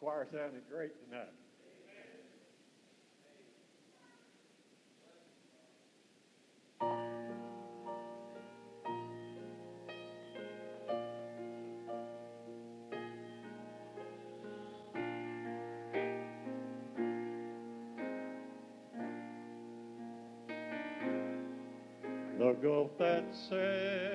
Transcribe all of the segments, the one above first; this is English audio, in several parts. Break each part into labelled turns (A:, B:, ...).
A: choir sounded great tonight. Look that sail.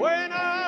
A: when I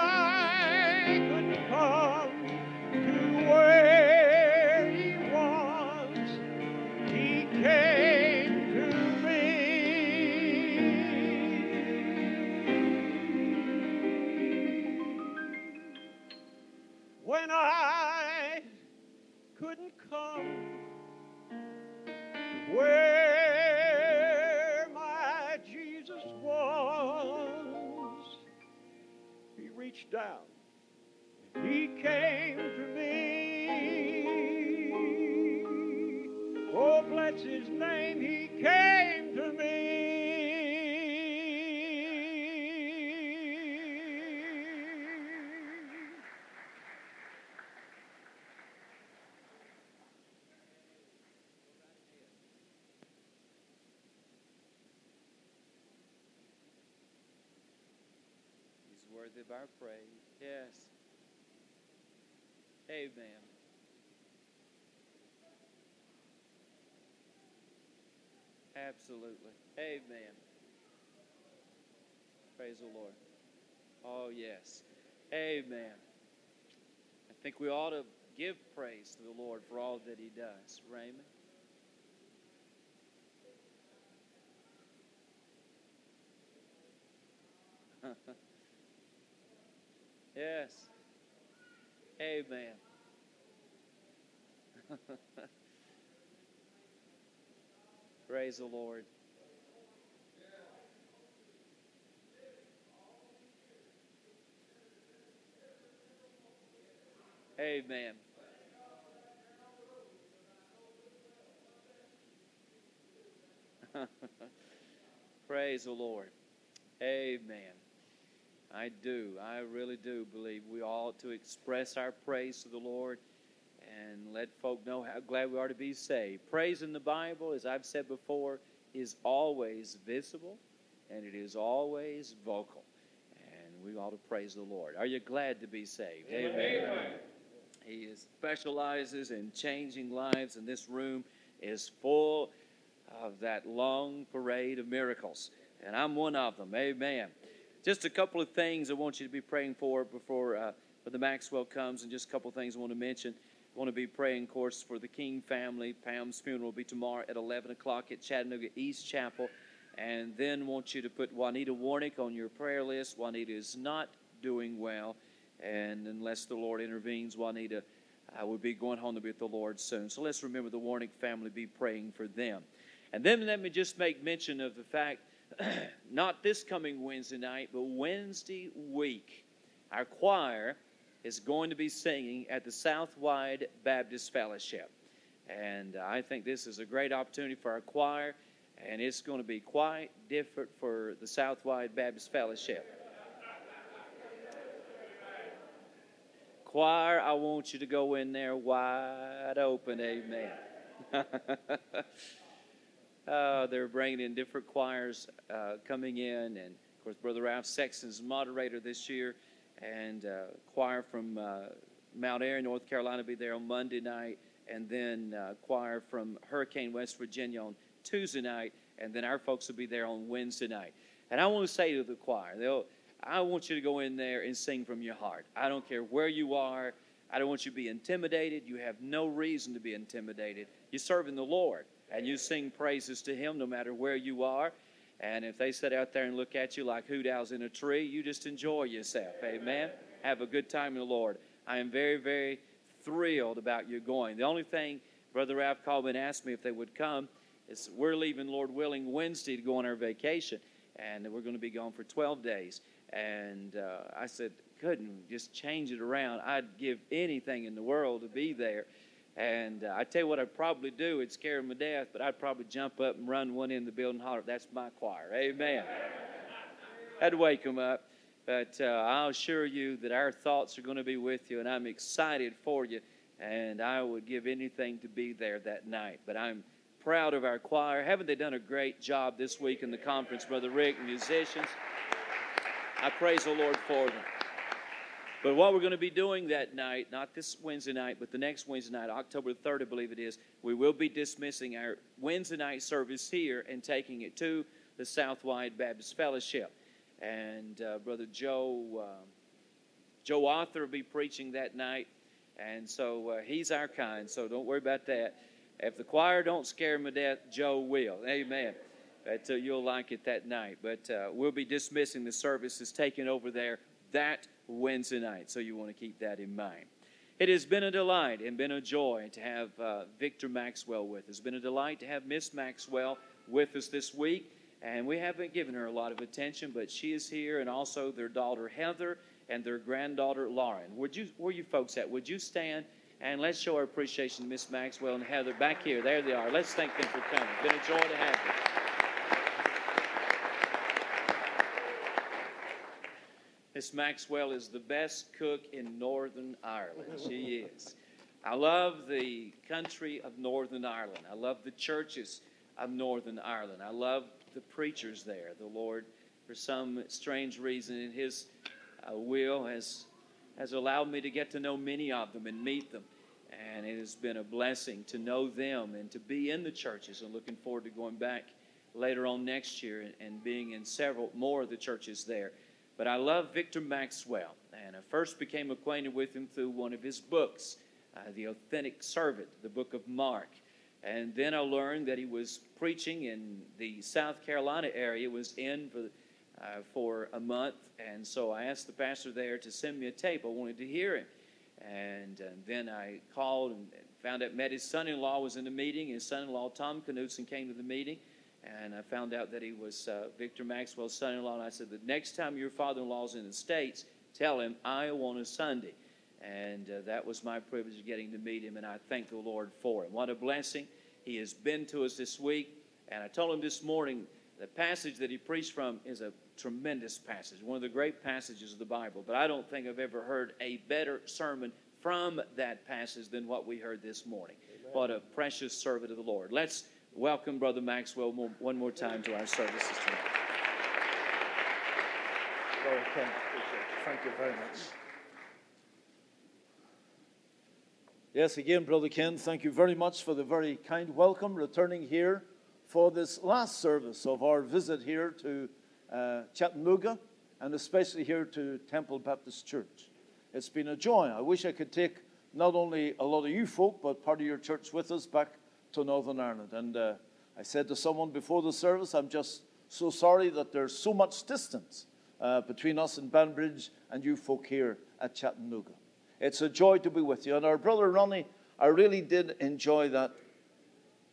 A: of
B: our praise. Yes. Amen. Absolutely. Amen. Praise the Lord. Oh, yes. Amen. I think we ought to give praise to the Lord for all that He does. Raymond? yes. Amen. Praise the Lord. Amen. Praise the Lord. Amen. I do. I really do believe we ought to express our praise to the Lord and let folk know how glad we are to be saved. Praise in the Bible, as I've said before, is always visible and it is always vocal. And we ought to praise the Lord. Are you glad to be saved?
C: Amen. Amen.
B: He specializes in changing lives, and this room is full of that long parade of miracles. And I'm one of them. Amen. Just a couple of things I want you to be praying for before uh, the Maxwell comes, and just a couple of things I want to mention. I want to be praying, of course, for the King family. Pam's funeral will be tomorrow at 11 o'clock at Chattanooga East Chapel. And then want you to put Juanita Warnick on your prayer list. Juanita is not doing well. And unless the Lord intervenes, Juanita uh, will be going home to be with the Lord soon. So let's remember the Warnick family, be praying for them. And then let me just make mention of the fact, not this coming Wednesday night, but Wednesday week, our choir is going to be singing at the Southwide Baptist Fellowship. And I think this is a great opportunity for our choir, and it's going to be quite different for the Southwide Baptist Fellowship. Choir, I want you to go in there wide open, amen. uh, they're bringing in different choirs uh, coming in, and of course, Brother Ralph Sexton's moderator this year and uh, choir from uh, Mount Airy, North Carolina, be there on Monday night, and then uh, choir from Hurricane, West Virginia on Tuesday night, and then our folks will be there on Wednesday night. And I want to say to the choir, they'll, I want you to go in there and sing from your heart. I don't care where you are. I don't want you to be intimidated. You have no reason to be intimidated. You're serving the Lord, and you sing praises to Him no matter where you are. And if they sit out there and look at you like hoot owls in a tree, you just enjoy yourself. Amen. Have a good time in the Lord. I am very, very thrilled about you going. The only thing Brother Ralph and asked me if they would come is we're leaving, Lord willing, Wednesday to go on our vacation. And we're going to be gone for 12 days. And uh, I said, couldn't just change it around. I'd give anything in the world to be there. And uh, I tell you what I'd probably do, it'd scare them to death, but I'd probably jump up and run one in the building and holler, That's my choir. Amen. I'd wake them up. But uh, I'll assure you that our thoughts are going to be with you, and I'm excited for you. And I would give anything to be there that night. But I'm proud of our choir. Haven't they done a great job this week in the conference, Brother Rick, musicians? I praise the Lord for them. But what we're going to be doing that night, not this Wednesday night, but the next Wednesday night, October 3rd, I believe it is, we will be dismissing our Wednesday night service here and taking it to the Southwide Baptist Fellowship. And uh, Brother Joe, uh, Joe Arthur will be preaching that night. And so uh, he's our kind, so don't worry about that. If the choir don't scare him to death, Joe will. Amen. But uh, you'll like it that night. But uh, we'll be dismissing the services taken over there that Wednesday night. So you want to keep that in mind. It has been a delight and been a joy to have uh, Victor Maxwell with us. It's been a delight to have Miss Maxwell with us this week. And we haven't given her a lot of attention, but she is here, and also their daughter Heather and their granddaughter Lauren. Would you, where you folks at? Would you stand and let's show our appreciation to Miss Maxwell and Heather back here. There they are. Let's thank them for coming. It's been a joy to have you. Miss Maxwell is the best cook in Northern Ireland. She is. I love the country of Northern Ireland. I love the churches of Northern Ireland. I love the preachers there. The Lord, for some strange reason, in His uh, Will has, has allowed me to get to know many of them and meet them. And it has been a blessing to know them and to be in the churches. And looking forward to going back later on next year and, and being in several more of the churches there. But I love Victor Maxwell, and I first became acquainted with him through one of his books, uh, The Authentic Servant, the book of Mark. And then I learned that he was preaching in the South Carolina area, was in for, uh, for a month. And so I asked the pastor there to send me a tape. I wanted to hear him. And, and uh, then I called and found out, met his son in law was in the meeting. His son in law, Tom Knudsen, came to the meeting. And I found out that he was uh, Victor Maxwell's son in law. And I said, The next time your father in law's in the States, tell him I want a Sunday. And uh, that was my privilege of getting to meet him, and I thank the Lord for it. What a blessing. He has been to us this week. And I told him this morning the passage that he preached from is a tremendous passage, one of the great passages of the Bible. But I don't think I've ever heard a better sermon from that passage than what we heard this morning. Amen. What a precious servant of the Lord. Let's welcome Brother Maxwell one more time to our services tonight.
C: Thank you very much. Yes, again, Brother Ken, thank you very much for the very kind welcome returning here for this last service of our visit here to uh, Chattanooga and especially here to Temple Baptist Church. It's been a joy. I wish I could take not only a lot of you folk, but part of your church with us back to Northern Ireland. And uh, I said to someone before the service, I'm just so sorry that there's so much distance uh, between us in Banbridge and you folk here at Chattanooga. It's a joy to be with you. And our brother Ronnie, I really did enjoy that,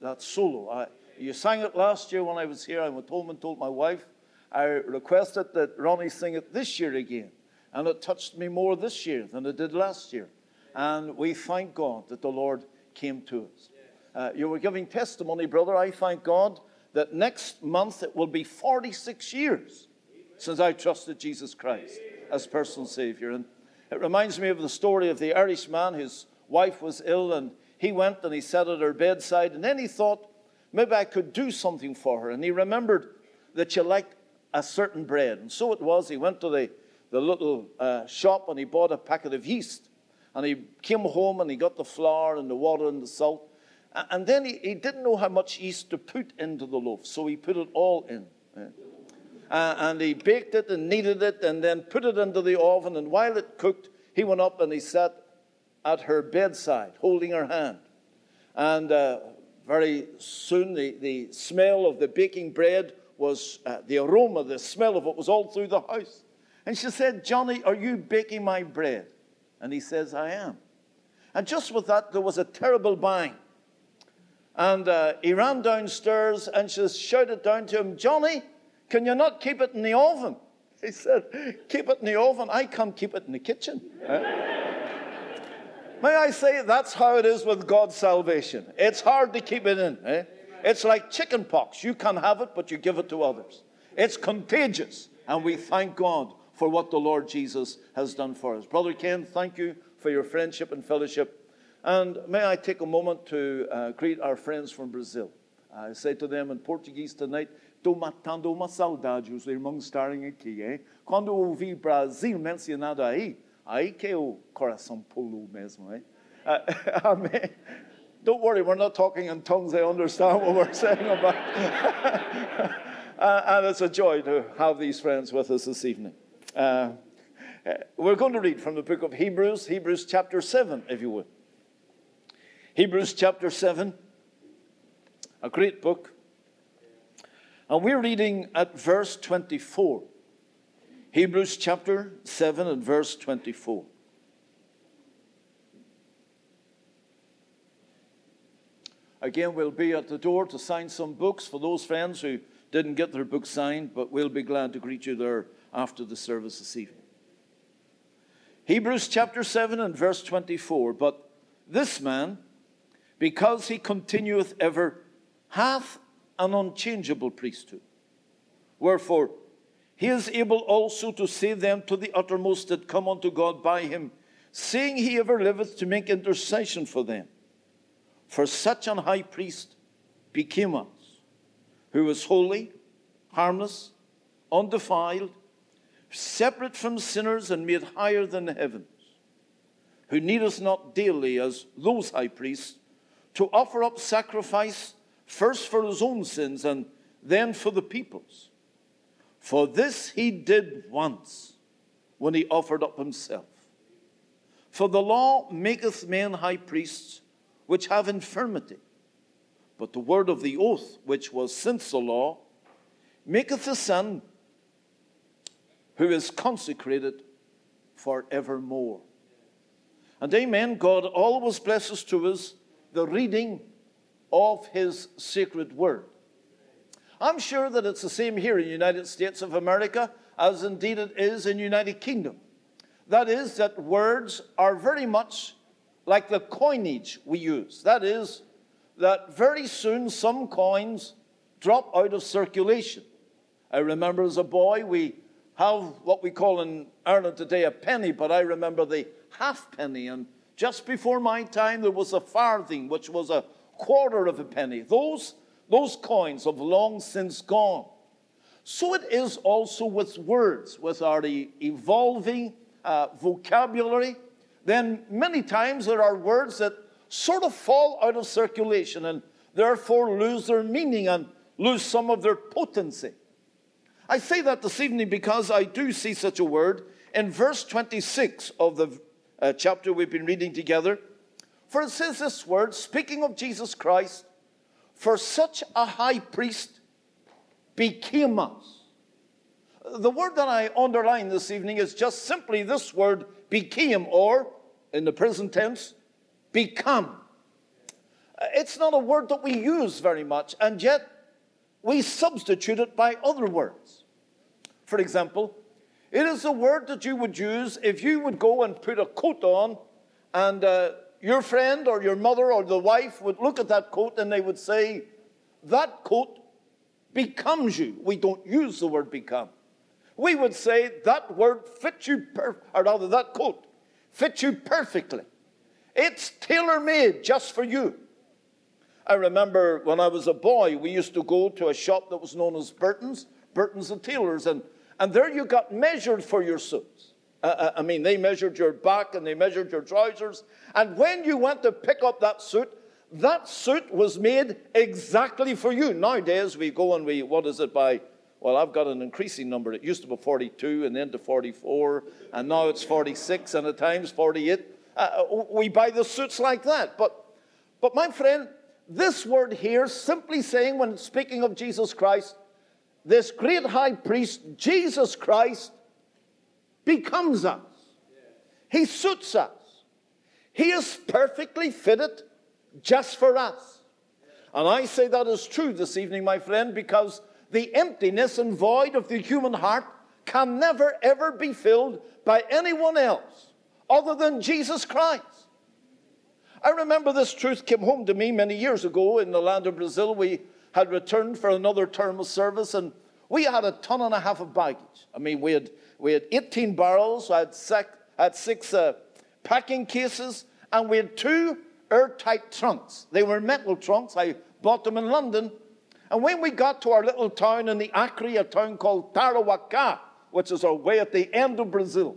C: that solo. I, you sang it last year when I was here. I went home and told my wife. I requested that Ronnie sing it this year again. And it touched me more this year than it did last year. And we thank God that the Lord came to us. Uh, you were giving testimony, brother. I thank God that next month it will be 46 years since I trusted Jesus Christ as personal Savior. And it reminds me of the story of the Irish man whose wife was ill, and he went and he sat at her bedside, and then he thought, maybe I could do something for her. And he remembered that she liked a certain bread. And so it was, he went to the, the little uh, shop and he bought a packet of yeast. And he came home and he got the flour and the water and the salt. And then he, he didn't know how much yeast to put into the loaf, so he put it all in. Uh, and he baked it and kneaded it and then put it into the oven. And while it cooked, he went up and he sat at her bedside, holding her hand. And uh, very soon, the, the smell of the baking bread was uh, the aroma, the smell of it was all through the house. And she said, Johnny, are you baking my bread? And he says, I am. And just with that, there was a terrible bang. And uh, he ran downstairs and she shouted down to him, Johnny, can you not keep it in the oven? He said, Keep it in the oven. I can't keep it in the kitchen. May I say, that's how it is with God's salvation. It's hard to keep it in. Eh? It's like chicken pox. You can have it, but you give it to others. It's contagious. And we thank God for what the Lord Jesus has done for us. Brother Ken, thank you for your friendship and fellowship. And may I take a moment to uh, greet our friends from Brazil. I say to them in Portuguese tonight, Estou matando uma saudade, os irmãos estarem aqui, hein? Quando ouvi Brasil mencionado aí, aí que o coração pulou mesmo, hein? Uh, amém. Don't worry, we're not talking in tongues. I understand what we're saying about. uh, and it's a joy to have these friends with us this evening. Uh, uh, we're going to read from the book of Hebrews, Hebrews chapter 7, if you would. Hebrews chapter 7, a great book. And we're reading at verse 24. Hebrews chapter 7 and verse 24. Again, we'll be at the door to sign some books for those friends who didn't get their book signed, but we'll be glad to greet you there after the service this evening. Hebrews chapter 7 and verse 24. But this man, because he continueth ever, hath an unchangeable priesthood. Wherefore, he is able also to save them to the uttermost that come unto God by him, seeing he ever liveth to make intercession for them. For such an high priest became us, who was holy, harmless, undefiled, separate from sinners and made higher than the heavens, who needeth not daily, as those high priests, to offer up sacrifice first for his own sins and then for the people's. For this he did once when he offered up himself. For the law maketh men high priests which have infirmity, but the word of the oath, which was since the law, maketh the Son who is consecrated for evermore. And amen, God always blesses to us the reading of his sacred word. I'm sure that it's the same here in the United States of America as indeed it is in the United Kingdom. That is, that words are very much like the coinage we use. That is, that very soon some coins drop out of circulation. I remember as a boy, we have what we call in Ireland today a penny, but I remember the halfpenny. And just before my time, there was a farthing, which was a quarter of a penny. Those, those coins have long since gone. So it is also with words, with our evolving uh, vocabulary. Then many times there are words that sort of fall out of circulation and therefore lose their meaning and lose some of their potency. I say that this evening because I do see such a word in verse 26 of the uh, chapter we've been reading together. For it says this word, speaking of Jesus Christ, for such a high priest became us. The word that I underline this evening is just simply this word became, or in the present tense, become. It's not a word that we use very much, and yet we substitute it by other words for example, it is a word that you would use if you would go and put a coat on, and uh, your friend or your mother or the wife would look at that coat and they would say, That coat becomes you. We don't use the word become. We would say, That word fits you, or rather, that coat fits you perfectly. It's tailor made just for you. I remember when I was a boy, we used to go to a shop that was known as Burton's, Burton's and Tailors, and and there you got measured for your suits. Uh, uh, I mean, they measured your back and they measured your trousers. And when you went to pick up that suit, that suit was made exactly for you. Nowadays, we go and we, what is it by? Well, I've got an increasing number. It used to be 42 and then to 44, and now it's 46 and at times 48. Uh, uh, we buy the suits like that. But, but my friend, this word here, simply saying when speaking of Jesus Christ, this great high priest, Jesus Christ, becomes us. He suits us. He is perfectly fitted just for us. And I say that is true this evening, my friend, because the emptiness and void of the human heart can never ever be filled by anyone else other than Jesus Christ. I remember this truth came home to me many years ago in the land of Brazil. We had returned for another term of service, and we had a ton and a half of baggage. I mean, we had, we had 18 barrels, I had, sec, had six uh, packing cases, and we had two airtight trunks. They were metal trunks. I bought them in London. And when we got to our little town in the Acre, a town called Tarauacá, which is our way at the end of Brazil,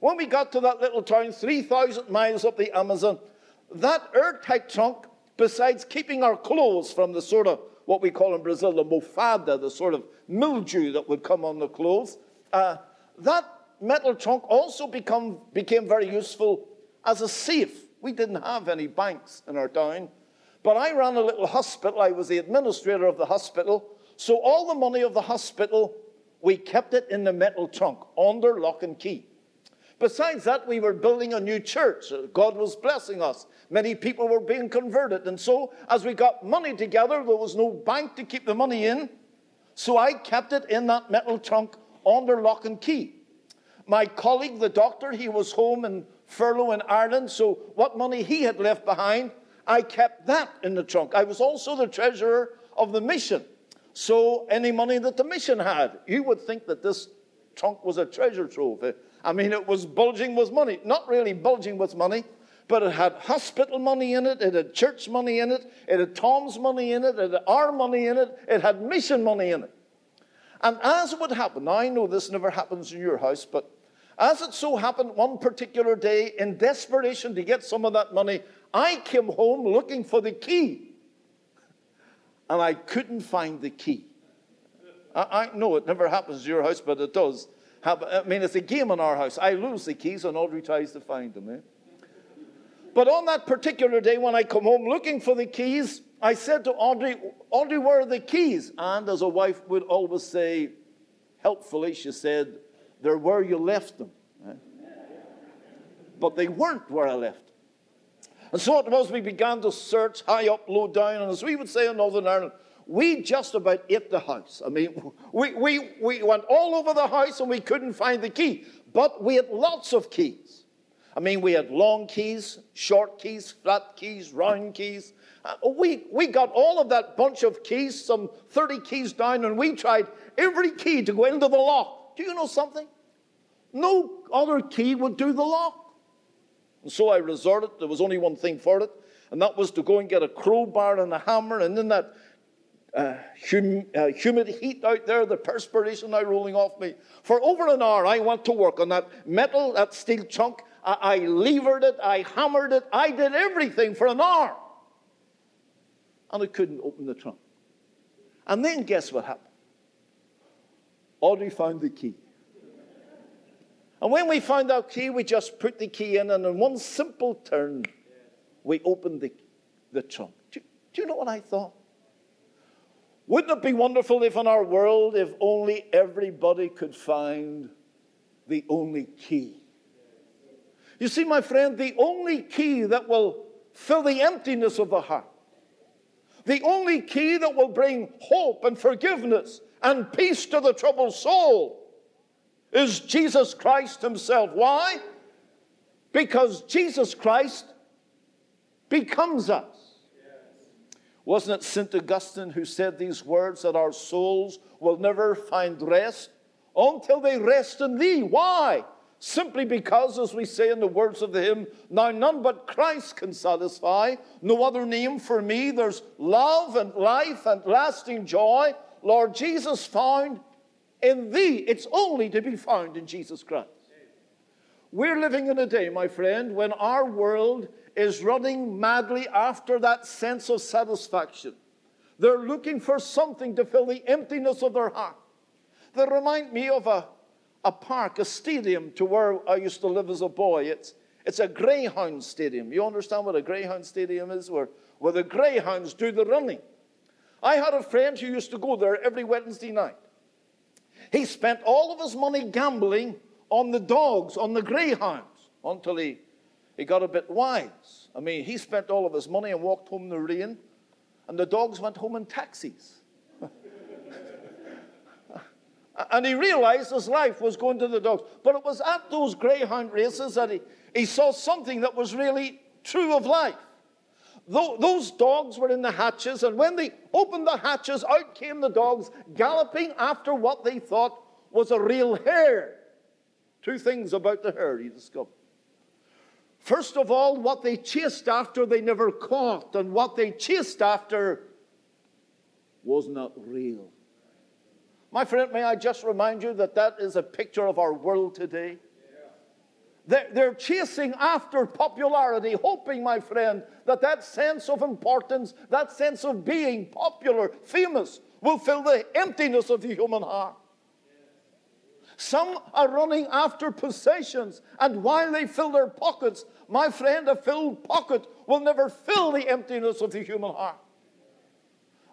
C: when we got to that little town, 3,000 miles up the Amazon, that airtight trunk, besides keeping our clothes from the sort of what we call in Brazil the mofada, the sort of mildew that would come on the clothes. Uh, that metal trunk also become, became very useful as a safe. We didn't have any banks in our town, but I ran a little hospital. I was the administrator of the hospital. So all the money of the hospital, we kept it in the metal trunk under lock and key. Besides that, we were building a new church. God was blessing us. Many people were being converted. And so, as we got money together, there was no bank to keep the money in. So I kept it in that metal trunk under lock and key. My colleague, the doctor, he was home in furlough in Ireland. So, what money he had left behind, I kept that in the trunk. I was also the treasurer of the mission. So, any money that the mission had, you would think that this trunk was a treasure trove. I mean, it was bulging with money. Not really bulging with money, but it had hospital money in it, it had church money in it, it had Tom's money in it, it had our money in it, it had mission money in it. And as it would happen, I know this never happens in your house, but as it so happened one particular day, in desperation to get some of that money, I came home looking for the key. And I couldn't find the key. I, I know it never happens in your house, but it does. I mean, it's a game in our house. I lose the keys and Audrey tries to find them. Eh? But on that particular day, when I come home looking for the keys, I said to Audrey, Audrey, where are the keys? And as a wife would always say, helpfully, she said, they're where you left them. Eh? But they weren't where I left. And so it was we began to search high up, low down, and as we would say in Northern Ireland, we just about ate the house. I mean, we, we, we went all over the house and we couldn't find the key. But we had lots of keys. I mean, we had long keys, short keys, flat keys, round keys. Uh, we, we got all of that bunch of keys, some 30 keys down, and we tried every key to go into the lock. Do you know something? No other key would do the lock. And so I resorted, there was only one thing for it, and that was to go and get a crowbar and a hammer, and then that uh, hum, uh, humid heat out there, the perspiration now rolling off me. For over an hour, I went to work on that metal, that steel chunk. I, I levered it, I hammered it, I did everything for an hour. And I couldn't open the trunk. And then guess what happened? Audrey found the key. And when we found our key, we just put the key in, and in one simple turn, we opened the, the trunk. Do, do you know what I thought? Wouldn't it be wonderful if in our world, if only everybody could find the only key? You see, my friend, the only key that will fill the emptiness of the heart, the only key that will bring hope and forgiveness and peace to the troubled soul is Jesus Christ Himself. Why? Because Jesus Christ becomes us. Wasn't it St. Augustine who said these words that our souls will never find rest oh, until they rest in thee? Why? Simply because, as we say in the words of the hymn, now none but Christ can satisfy, no other name for me. There's love and life and lasting joy. Lord Jesus found in thee. It's only to be found in Jesus Christ. We're living in a day, my friend, when our world is running madly after that sense of satisfaction. They're looking for something to fill the emptiness of their heart. They remind me of a, a park, a stadium to where I used to live as a boy. It's, it's a greyhound stadium. You understand what a greyhound stadium is? Where, where the greyhounds do the running. I had a friend who used to go there every Wednesday night. He spent all of his money gambling on the dogs, on the greyhounds, until he he got a bit wise. I mean, he spent all of his money and walked home in the rain, and the dogs went home in taxis. and he realized his life was going to the dogs. But it was at those greyhound races that he, he saw something that was really true of life. Those dogs were in the hatches, and when they opened the hatches, out came the dogs galloping after what they thought was a real hare. Two things about the hare he discovered. First of all, what they chased after they never caught, and what they chased after was not real. My friend, may I just remind you that that is a picture of our world today? They're, chasing after popularity, hoping, my friend, that that sense of importance, that sense of being popular, famous, will fill the emptiness of the human heart. Some are running after possessions, and while they fill their pockets, my friend, a filled pocket will never fill the emptiness of the human heart.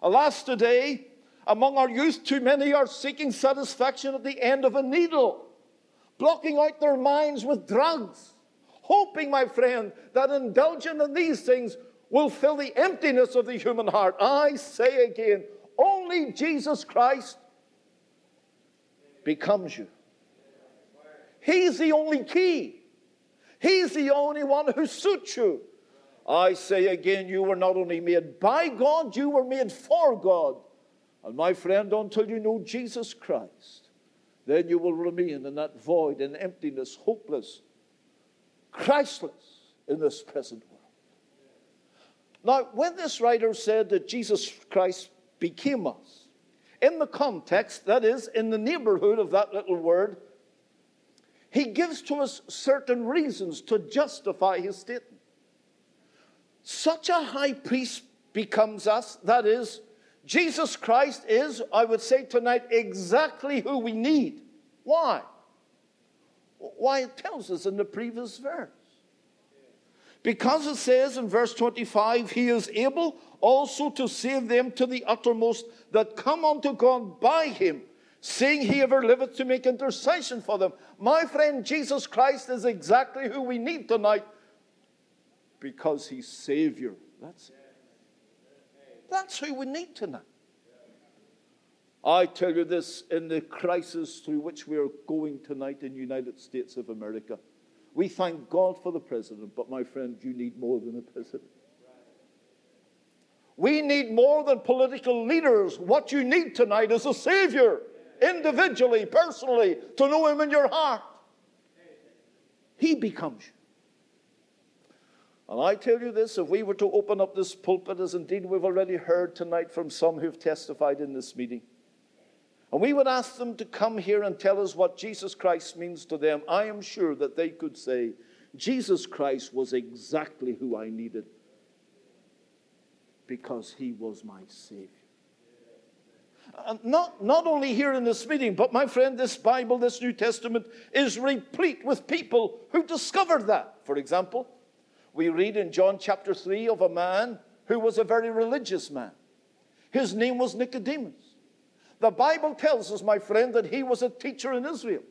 C: Alas, today, among our youth, too many are seeking satisfaction at the end of a needle, blocking out their minds with drugs, hoping, my friend, that indulging in these things will fill the emptiness of the human heart. I say again, only Jesus Christ becomes you. He's the only key. He's the only one who suits you. I say again, you were not only made by God, you were made for God. And my friend, until you know Jesus Christ, then you will remain in that void and emptiness, hopeless, Christless in this present world. Now, when this writer said that Jesus Christ became us, in the context, that is, in the neighborhood of that little word, he gives to us certain reasons to justify his statement. Such a high priest becomes us, that is, Jesus Christ is, I would say tonight, exactly who we need. Why? Why it tells us in the previous verse. Because it says in verse 25, He is able also to save them to the uttermost that come unto God by Him, seeing He ever liveth to make intercession for them. My friend, Jesus Christ is exactly who we need tonight because He's Savior. That's it. That's who we need tonight. I tell you this in the crisis through which we are going tonight in the United States of America. We thank God for the president, but my friend, you need more than a president. We need more than political leaders. What you need tonight is a Savior, individually, personally, to know Him in your heart. He becomes you. And I tell you this if we were to open up this pulpit, as indeed we've already heard tonight from some who've testified in this meeting, and we would ask them to come here and tell us what Jesus Christ means to them, I am sure that they could say, Jesus Christ was exactly who I needed because he was my Savior. And not, not only here in this meeting, but my friend, this Bible, this New Testament is replete with people who discovered that. For example, we read in John chapter 3 of a man who was a very religious man. His name was Nicodemus. The Bible tells us, my friend, that he was a teacher in Israel.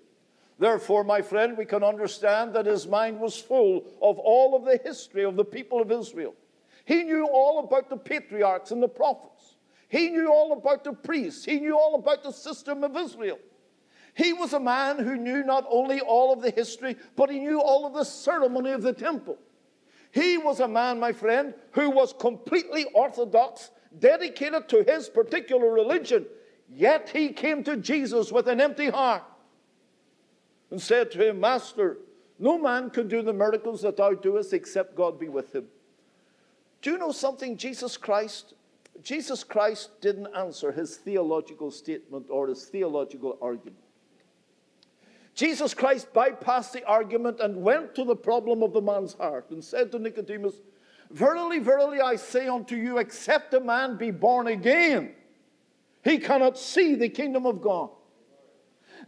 C: Therefore, my friend, we can understand that his mind was full of all of the history of the people of Israel. He knew all about the patriarchs and the prophets. He knew all about the priests. He knew all about the system of Israel. He was a man who knew not only all of the history, but he knew all of the ceremony of the temple. He was a man, my friend, who was completely orthodox, dedicated to his particular religion, Yet he came to Jesus with an empty heart and said to him, Master, no man can do the miracles that thou doest except God be with him. Do you know something? Jesus Christ, Jesus Christ didn't answer his theological statement or his theological argument. Jesus Christ bypassed the argument and went to the problem of the man's heart and said to Nicodemus, Verily, verily, I say unto you, except a man be born again, he cannot see the kingdom of God.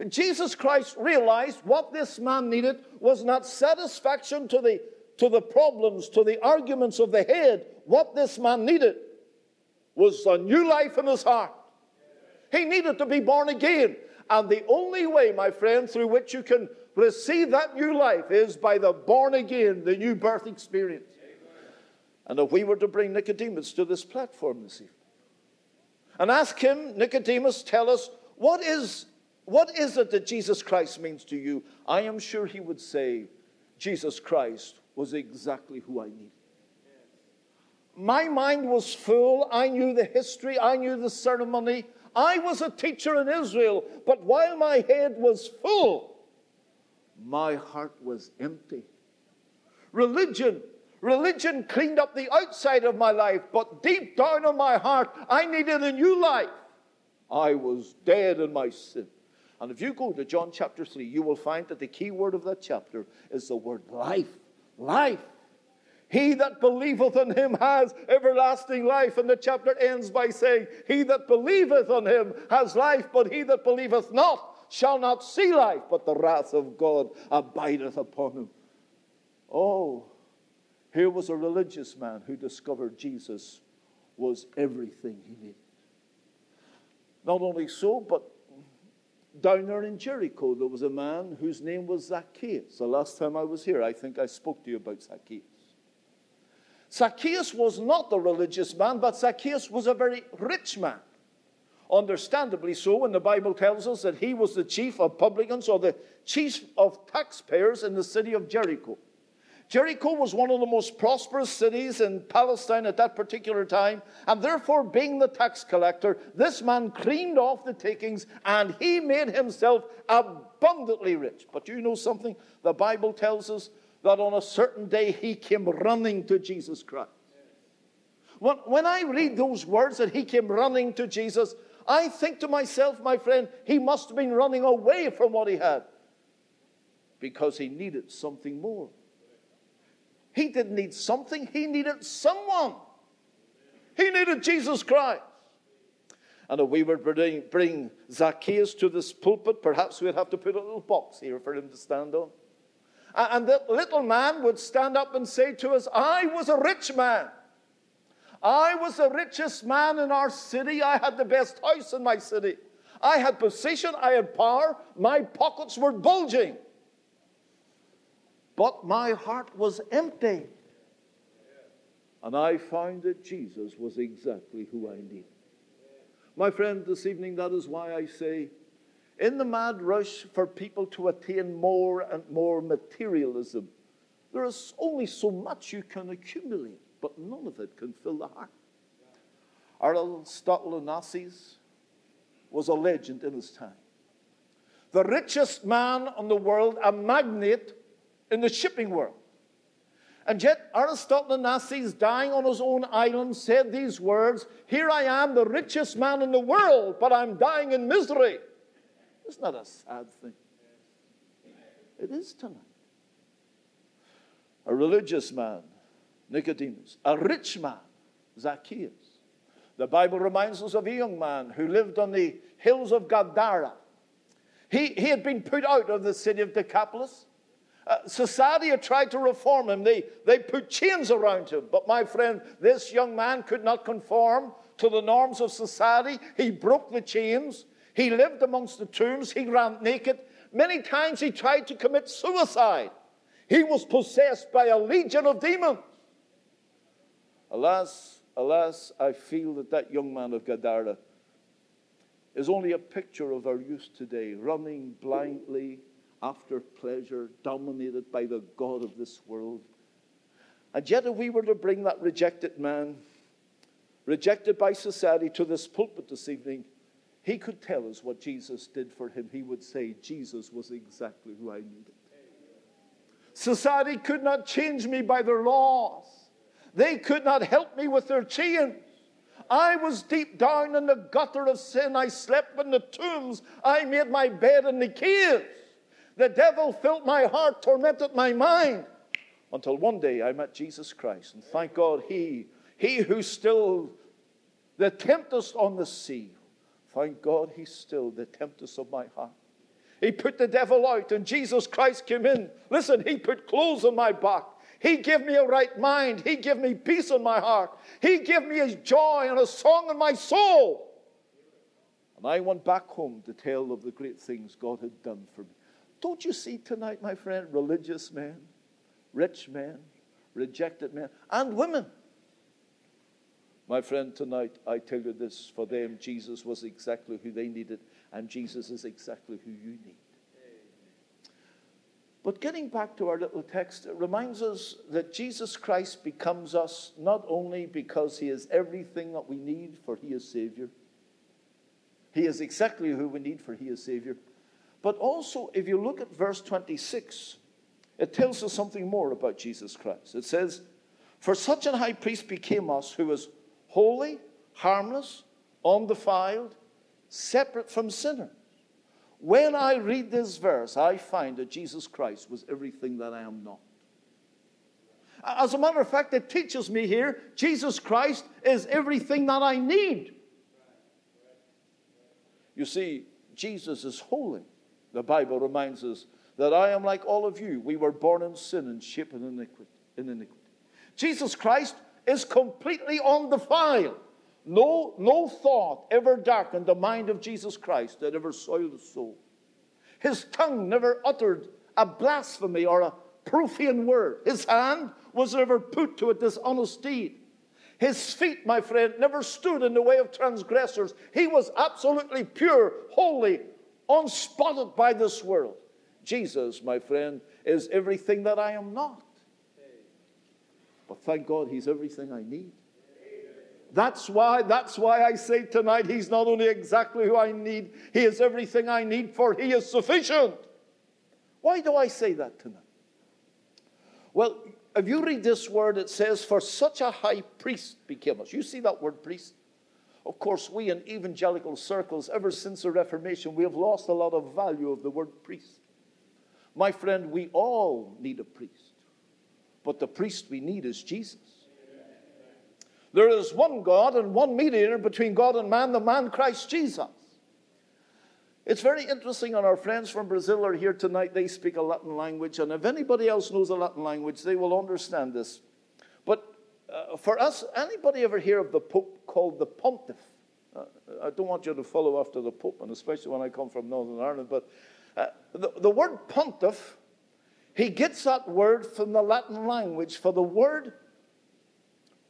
C: Jesus Christ realized what this man needed was not satisfaction to the, to the problems, to the arguments of the head. What this man needed was a new life in his heart. He needed to be born again. And the only way, my friend, through which you can receive that new life is by the born again, the new birth experience. And if we were to bring Nicodemus to this platform this evening, and ask him, Nicodemus, tell us, what is, what is it that Jesus Christ means to you? I am sure he would say, Jesus Christ was exactly who I needed. My mind was full. I knew the history, I knew the ceremony. I was a teacher in Israel, but while my head was full, my heart was empty. Religion Religion cleaned up the outside of my life, but deep down in my heart, I needed a new life. I was dead in my sin. And if you go to John chapter 3, you will find that the key word of that chapter is the word life. Life. He that believeth on him has everlasting life. And the chapter ends by saying, He that believeth on him has life, but he that believeth not shall not see life, but the wrath of God abideth upon him. Oh, here was a religious man who discovered Jesus was everything he needed. Not only so, but down there in Jericho, there was a man whose name was Zacchaeus. The last time I was here, I think I spoke to you about Zacchaeus. Zacchaeus was not the religious man, but Zacchaeus was a very rich man. Understandably so, when the Bible tells us that he was the chief of publicans or the chief of taxpayers in the city of Jericho. Jericho was one of the most prosperous cities in Palestine at that particular time, and therefore, being the tax collector, this man cleaned off the takings and he made himself abundantly rich. But you know something? The Bible tells us that on a certain day he came running to Jesus Christ. When, I read those words that he came running to Jesus, I think to myself, my friend, he must have been running away from what he had because he needed something more. He didn't need something, he needed someone. He needed Jesus Christ. And if we were bring, bring Zacchaeus to this pulpit, perhaps we'd have to put a little box here for him to stand on. And that little man would stand up and say to us, I was a rich man. I was the richest man in our city. I had the best house in my city. I had position, I had power, my pockets were bulging. But my heart was empty. And I found that Jesus was exactly who I needed. My friend, this evening, that is why I say, in the mad rush for people to attain more and more materialism, there is only so much you can accumulate, but none of it can fill the heart. Aristotle Onassis was a legend in his time. The richest man in the world, a magnate in the shipping world. And yet, Aristotle Onassis, dying on his own island, said these words Here I am, the richest man in the world, but I'm dying in misery. Isn't a sad thing? It is tonight. A religious man, Nicodemus, a rich man, Zacchaeus. The Bible reminds us of a young man who lived on the hills of Gadara. He, he had been put out of the city of Decapolis. Uh, society had tried to reform him. They, they put chains around him. But my friend, this young man could not conform to the norms of society. He broke the chains. He lived amongst the tombs. He ran naked. Many times he tried to commit suicide. He was possessed by a legion of demons. Alas, alas, I feel that that young man of Gadara is only a picture of our youth today, running blindly after pleasure, dominated by the God of this world. And yet, if we were to bring that rejected man, rejected by society, to this pulpit this evening, he could tell us what Jesus did for him. He would say, Jesus was exactly who I needed. Society could not change me by their laws, they could not help me with their chains. I was deep down in the gutter of sin. I slept in the tombs. I made my bed in the caves. The devil filled my heart, tormented my mind, until one day I met Jesus Christ. And thank God, He, He who still the tempest on the sea, thank God, He's still the tempest of my heart. He put the devil out, and Jesus Christ came in. Listen, He put clothes on my back. He gave me a right mind. He gave me peace in my heart. He gave me a joy and a song in my soul. And I went back home to tell of the great things God had done for me. Don't you see tonight, my friend, religious men, rich men, rejected men, and women? My friend, tonight, I tell you this for them, Jesus was exactly who they needed, and Jesus is exactly who you need. But getting back to our little text, it reminds us that Jesus Christ becomes us not only because he is everything that we need, for he is Savior. He is exactly who we need, for he is Savior. But also, if you look at verse 26, it tells us something more about Jesus Christ. It says, For such an high priest became us who was holy, harmless, undefiled, separate from sinners. When I read this verse, I find that Jesus Christ was everything that I am not. As a matter of fact, it teaches me here Jesus Christ is everything that I need. You see, Jesus is holy. The Bible reminds us that I am like all of you. We were born in sin and shaped in iniquity. In iniquity. Jesus Christ is completely undefiled. No, no thought ever darkened the mind of Jesus Christ that ever soiled his soul. His tongue never uttered a blasphemy or a profane word. His hand was never put to a dishonest deed. His feet, my friend, never stood in the way of transgressors. He was absolutely pure, holy, unspotted by this world. Jesus, my friend, is everything that I am not. But thank God he's everything I need. That's why, that's why I say tonight he's not only exactly who I need, he is everything I need, for he is sufficient. Why do I say that tonight? Well, if you read this word, it says, For such a high priest became us. You see that word priest? Of course, we in evangelical circles, ever since the Reformation, we have lost a lot of value of the word priest. My friend, we all need a priest, but the priest we need is Jesus. There is one God and one mediator between God and man, the man Christ Jesus. It's very interesting, and our friends from Brazil are here tonight. They speak a Latin language, and if anybody else knows a Latin language, they will understand this. But uh, for us, anybody ever hear of the Pope called the Pontiff? Uh, I don't want you to follow after the Pope, and especially when I come from Northern Ireland, but uh, the, the word Pontiff, he gets that word from the Latin language, for the word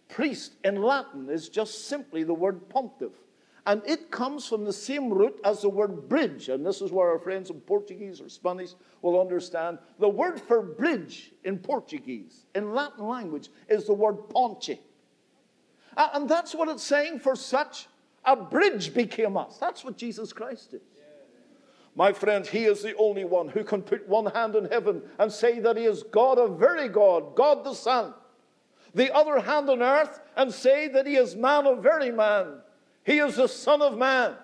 C: priest in Latin is just simply the word pontiff. And it comes from the same root as the word bridge. And this is where our friends in Portuguese or Spanish will understand. The word for bridge in Portuguese, in Latin language, is the word ponte. And that's what it's saying for such a bridge became us. That's what Jesus Christ is. My friend, He is the only one who can put one hand in heaven and say that He is God, a very God, God the Son. The other hand on earth and say that He is man, a very man. He is the Son of Man.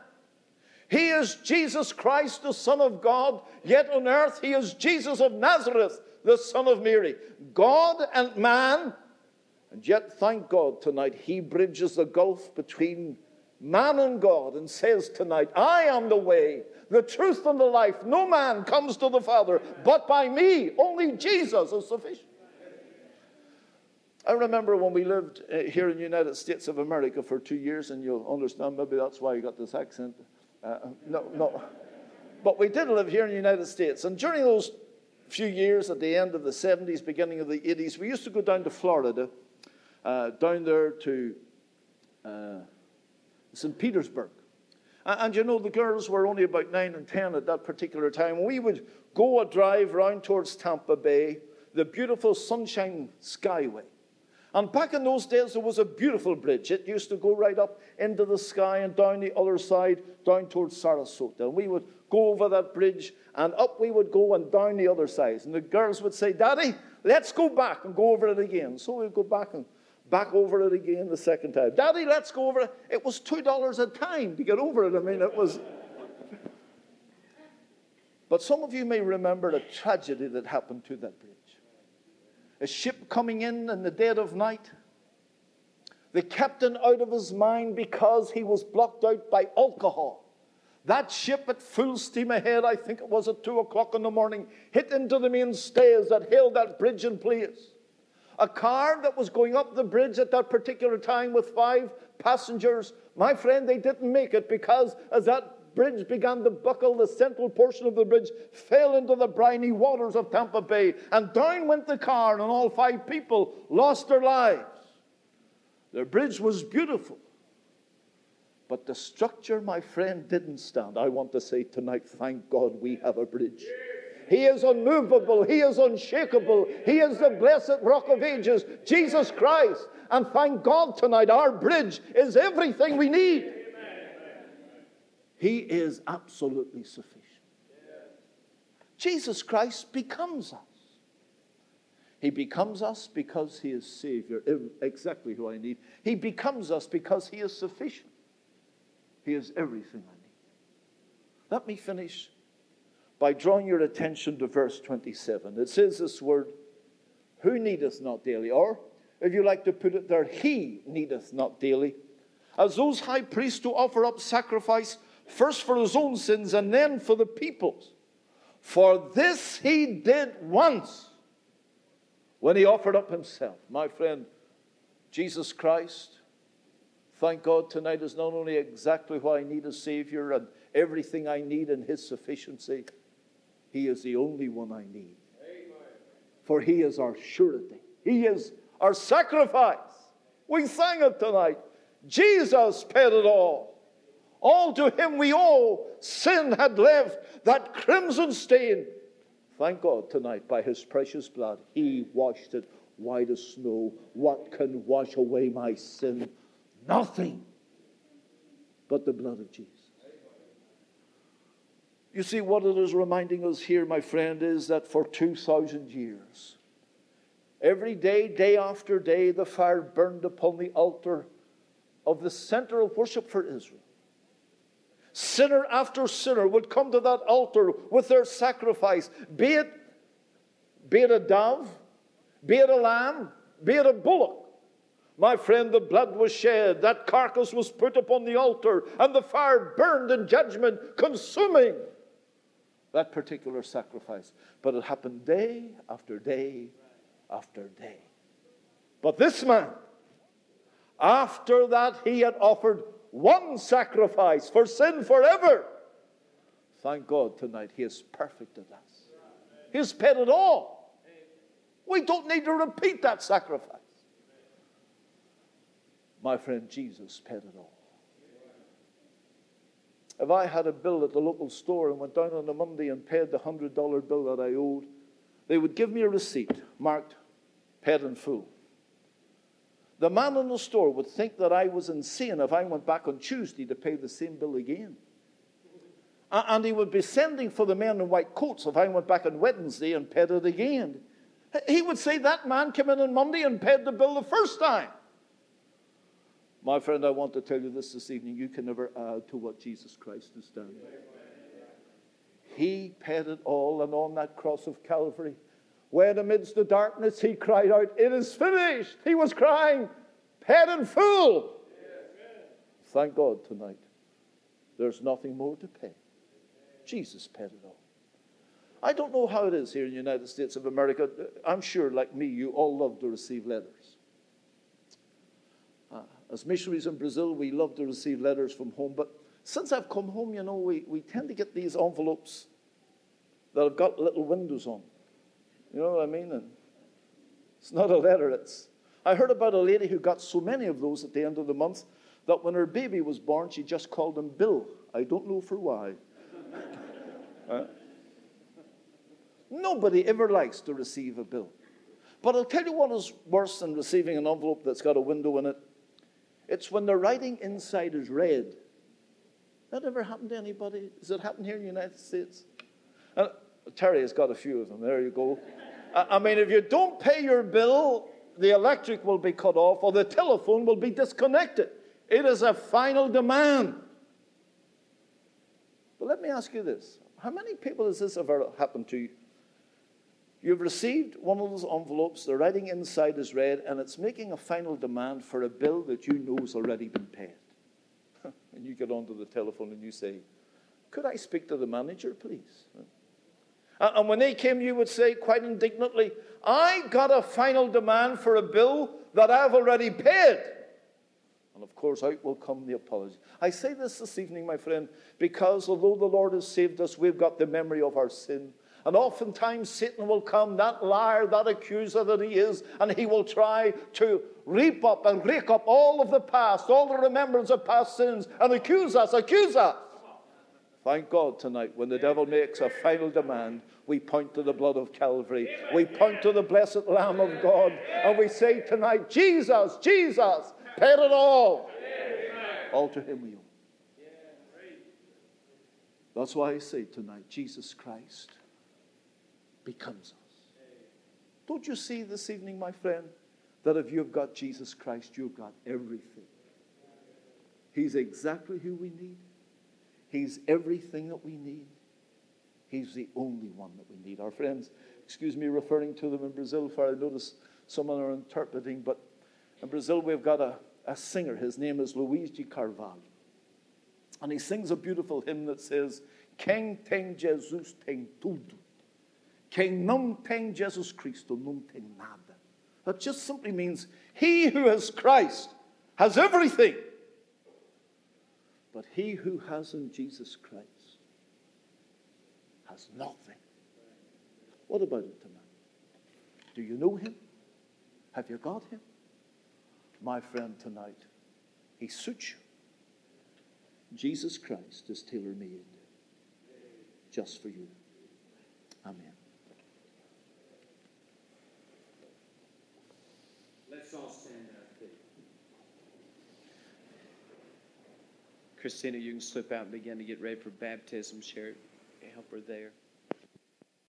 C: He is Jesus Christ, the Son of God. Yet on earth, He is Jesus of Nazareth, the Son of Mary. God and man. And yet, thank God, tonight, He bridges the gulf between man and God and says tonight, I am the way, the truth, and the life. No man comes to the Father but by me. Only Jesus is sufficient. I remember when we lived uh, here in the United States of America for two years, and you'll understand maybe that's why you got this accent. Uh, no, no. But we did live here in the United States, and during those few years at the end of the 70s, beginning of the 80s, we used to go down to Florida, uh, down there to uh, St. Petersburg. And, you know, the girls were only about 9 and 10 at that particular time. We would go a drive round towards Tampa Bay, the beautiful Sunshine Skyway. And back in those days, there was a beautiful bridge. It used to go right up into the sky and down the other side, down towards Sarasota. And we would go over that bridge, and up we would go and down the other side. And the girls would say, Daddy, let's go back and go over it again. So we'd go back and back over it again the second time. Daddy, let's go over it. It was $2 a time to get over it. I mean, it was. But some of you may remember the tragedy that happened to that bridge a ship coming in in the dead of night. The captain out of his mind because he was blocked out by alcohol. That ship at full steam ahead, I think it was at two o'clock in the morning, hit into the main stays that held that bridge in place. A car that was going up the bridge at that particular time with five passengers, my friend, they didn't make it because as that bridge began to buckle. The central portion of the bridge fell into the briny waters of Tampa Bay, and down went the car, and all five people lost their lives. The bridge was beautiful, but the structure, my friend, didn't stand. I want to say tonight, thank God we have a bridge. He is unmovable. He is unshakable. He is the blessed rock of ages, Jesus Christ. And thank God tonight, our bridge is everything we need. He is absolutely sufficient. Jesus Christ becomes us. He becomes us because He is Savior, exactly who I need. He becomes us because He is sufficient. He is everything I need. Let me finish by drawing your attention to verse 27. It says this word, Who needeth not daily? Or, if you like to put it there, He needeth not daily. As those high priests to offer up sacrifice first for his own sins and then for the people's. For this he did once when he offered up himself. My friend, Jesus Christ, thank God tonight is not only exactly why I need a Savior and everything I need in his sufficiency, he is the only one I need. For he is our surety, he is our sacrifice. We sang it tonight. Jesus paid it all. All to him we owe. Sin had left that crimson stain. Thank God tonight, by his precious blood, he washed it white as snow. What can wash away my sin? Nothing but the blood of Jesus. You see, what it is reminding us here, my friend, is that for 2,000 years, every day, day after day, the fire burned upon the altar of the center of worship for Israel. Sinner after sinner would come to that altar with their sacrifice, be it, be it a dove, be it a lamb, be it a bullock. My friend, the blood was shed, that carcass was put upon the altar, and the fire burned in judgment, consuming that particular sacrifice. But it happened day after day after day. But this man, after that he had offered one sacrifice for sin forever, thank God tonight he has perfected us. He has paid it all. We don't need to repeat that sacrifice. My friend, Jesus paid it all. If I had a bill at the local store and went down on a Monday and paid the $100 bill that I owed, they would give me a receipt marked paid in full. The man in the store would think that I was insane if I went back on Tuesday to pay the same bill again. And he would be sending for the men in white coats if I went back on Wednesday and paid it again. He would say that man came in on Monday and paid the bill the first time. My friend, I want to tell you this this evening. You can never add to what Jesus Christ has done. He paid it all, and on that cross of Calvary, when amidst the darkness he cried out, It is finished. He was crying, paid in full. Thank God tonight. There's nothing more to pay. Jesus paid it all. I don't know how it is here in the United States of America. I'm sure, like me, you all love to receive letters. As missionaries in Brazil, we love to receive letters from home. But since I've come home, you know, we, we tend to get these envelopes that have got little windows on. You know what I mean? And it's not a letter. It's. I heard about a lady who got so many of those at the end of the month that when her baby was born, she just called him Bill. I don't know for why. nobody ever likes to receive a bill. But I'll tell you what is worse than receiving an envelope that's got a window in it it's when the writing inside is red. That ever happened to anybody? Does it happen here in the United States? Uh, Terry has got a few of them. There you go. I mean, if you don't pay your bill, the electric will be cut off or the telephone will be disconnected. It is a final demand. But let me ask you this how many people has this ever happened to? You've received one of those envelopes, the writing inside is red, and it's making a final demand for a bill that you know has already been paid. and you get onto the telephone and you say, Could I speak to the manager, please? And when they came, you would say quite indignantly, I got a final demand for a bill that I've already paid. And of course, out will come the apology. I say this this evening, my friend, because although the Lord has saved us, we've got the memory of our sin. And oftentimes Satan will come, that liar, that accuser that he is, and he will try to reap up and rake up all of the past, all the remembrance of past sins, and accuse us, accuse us. Thank God tonight, when the devil makes a final demand, we point to the blood of Calvary. We point to the blessed Lamb of God. And we say tonight, Jesus, Jesus, paid it all. All to him we owe. That's why I say tonight, Jesus Christ becomes us. Don't you see this evening, my friend, that if you've got Jesus Christ, you've got everything? He's exactly who we need. He's everything that we need. He's the only one that we need. Our friends, excuse me referring to them in Brazil, for I notice someone are interpreting, but in Brazil we've got a, a singer. His name is Luiz de Carvalho. And he sings a beautiful hymn that says, Quem tem Jesus tem tudo. Quem não tem Jesus Cristo não tem nada. That just simply means he who has Christ has everything. But he who hasn't Jesus Christ has nothing. What about it tonight? Do you know him? Have you got him? My friend, tonight, he suits you. Jesus Christ is tailor made just for you. Amen.
B: Christina, you can slip out and begin to get ready for baptism. Share, help her there.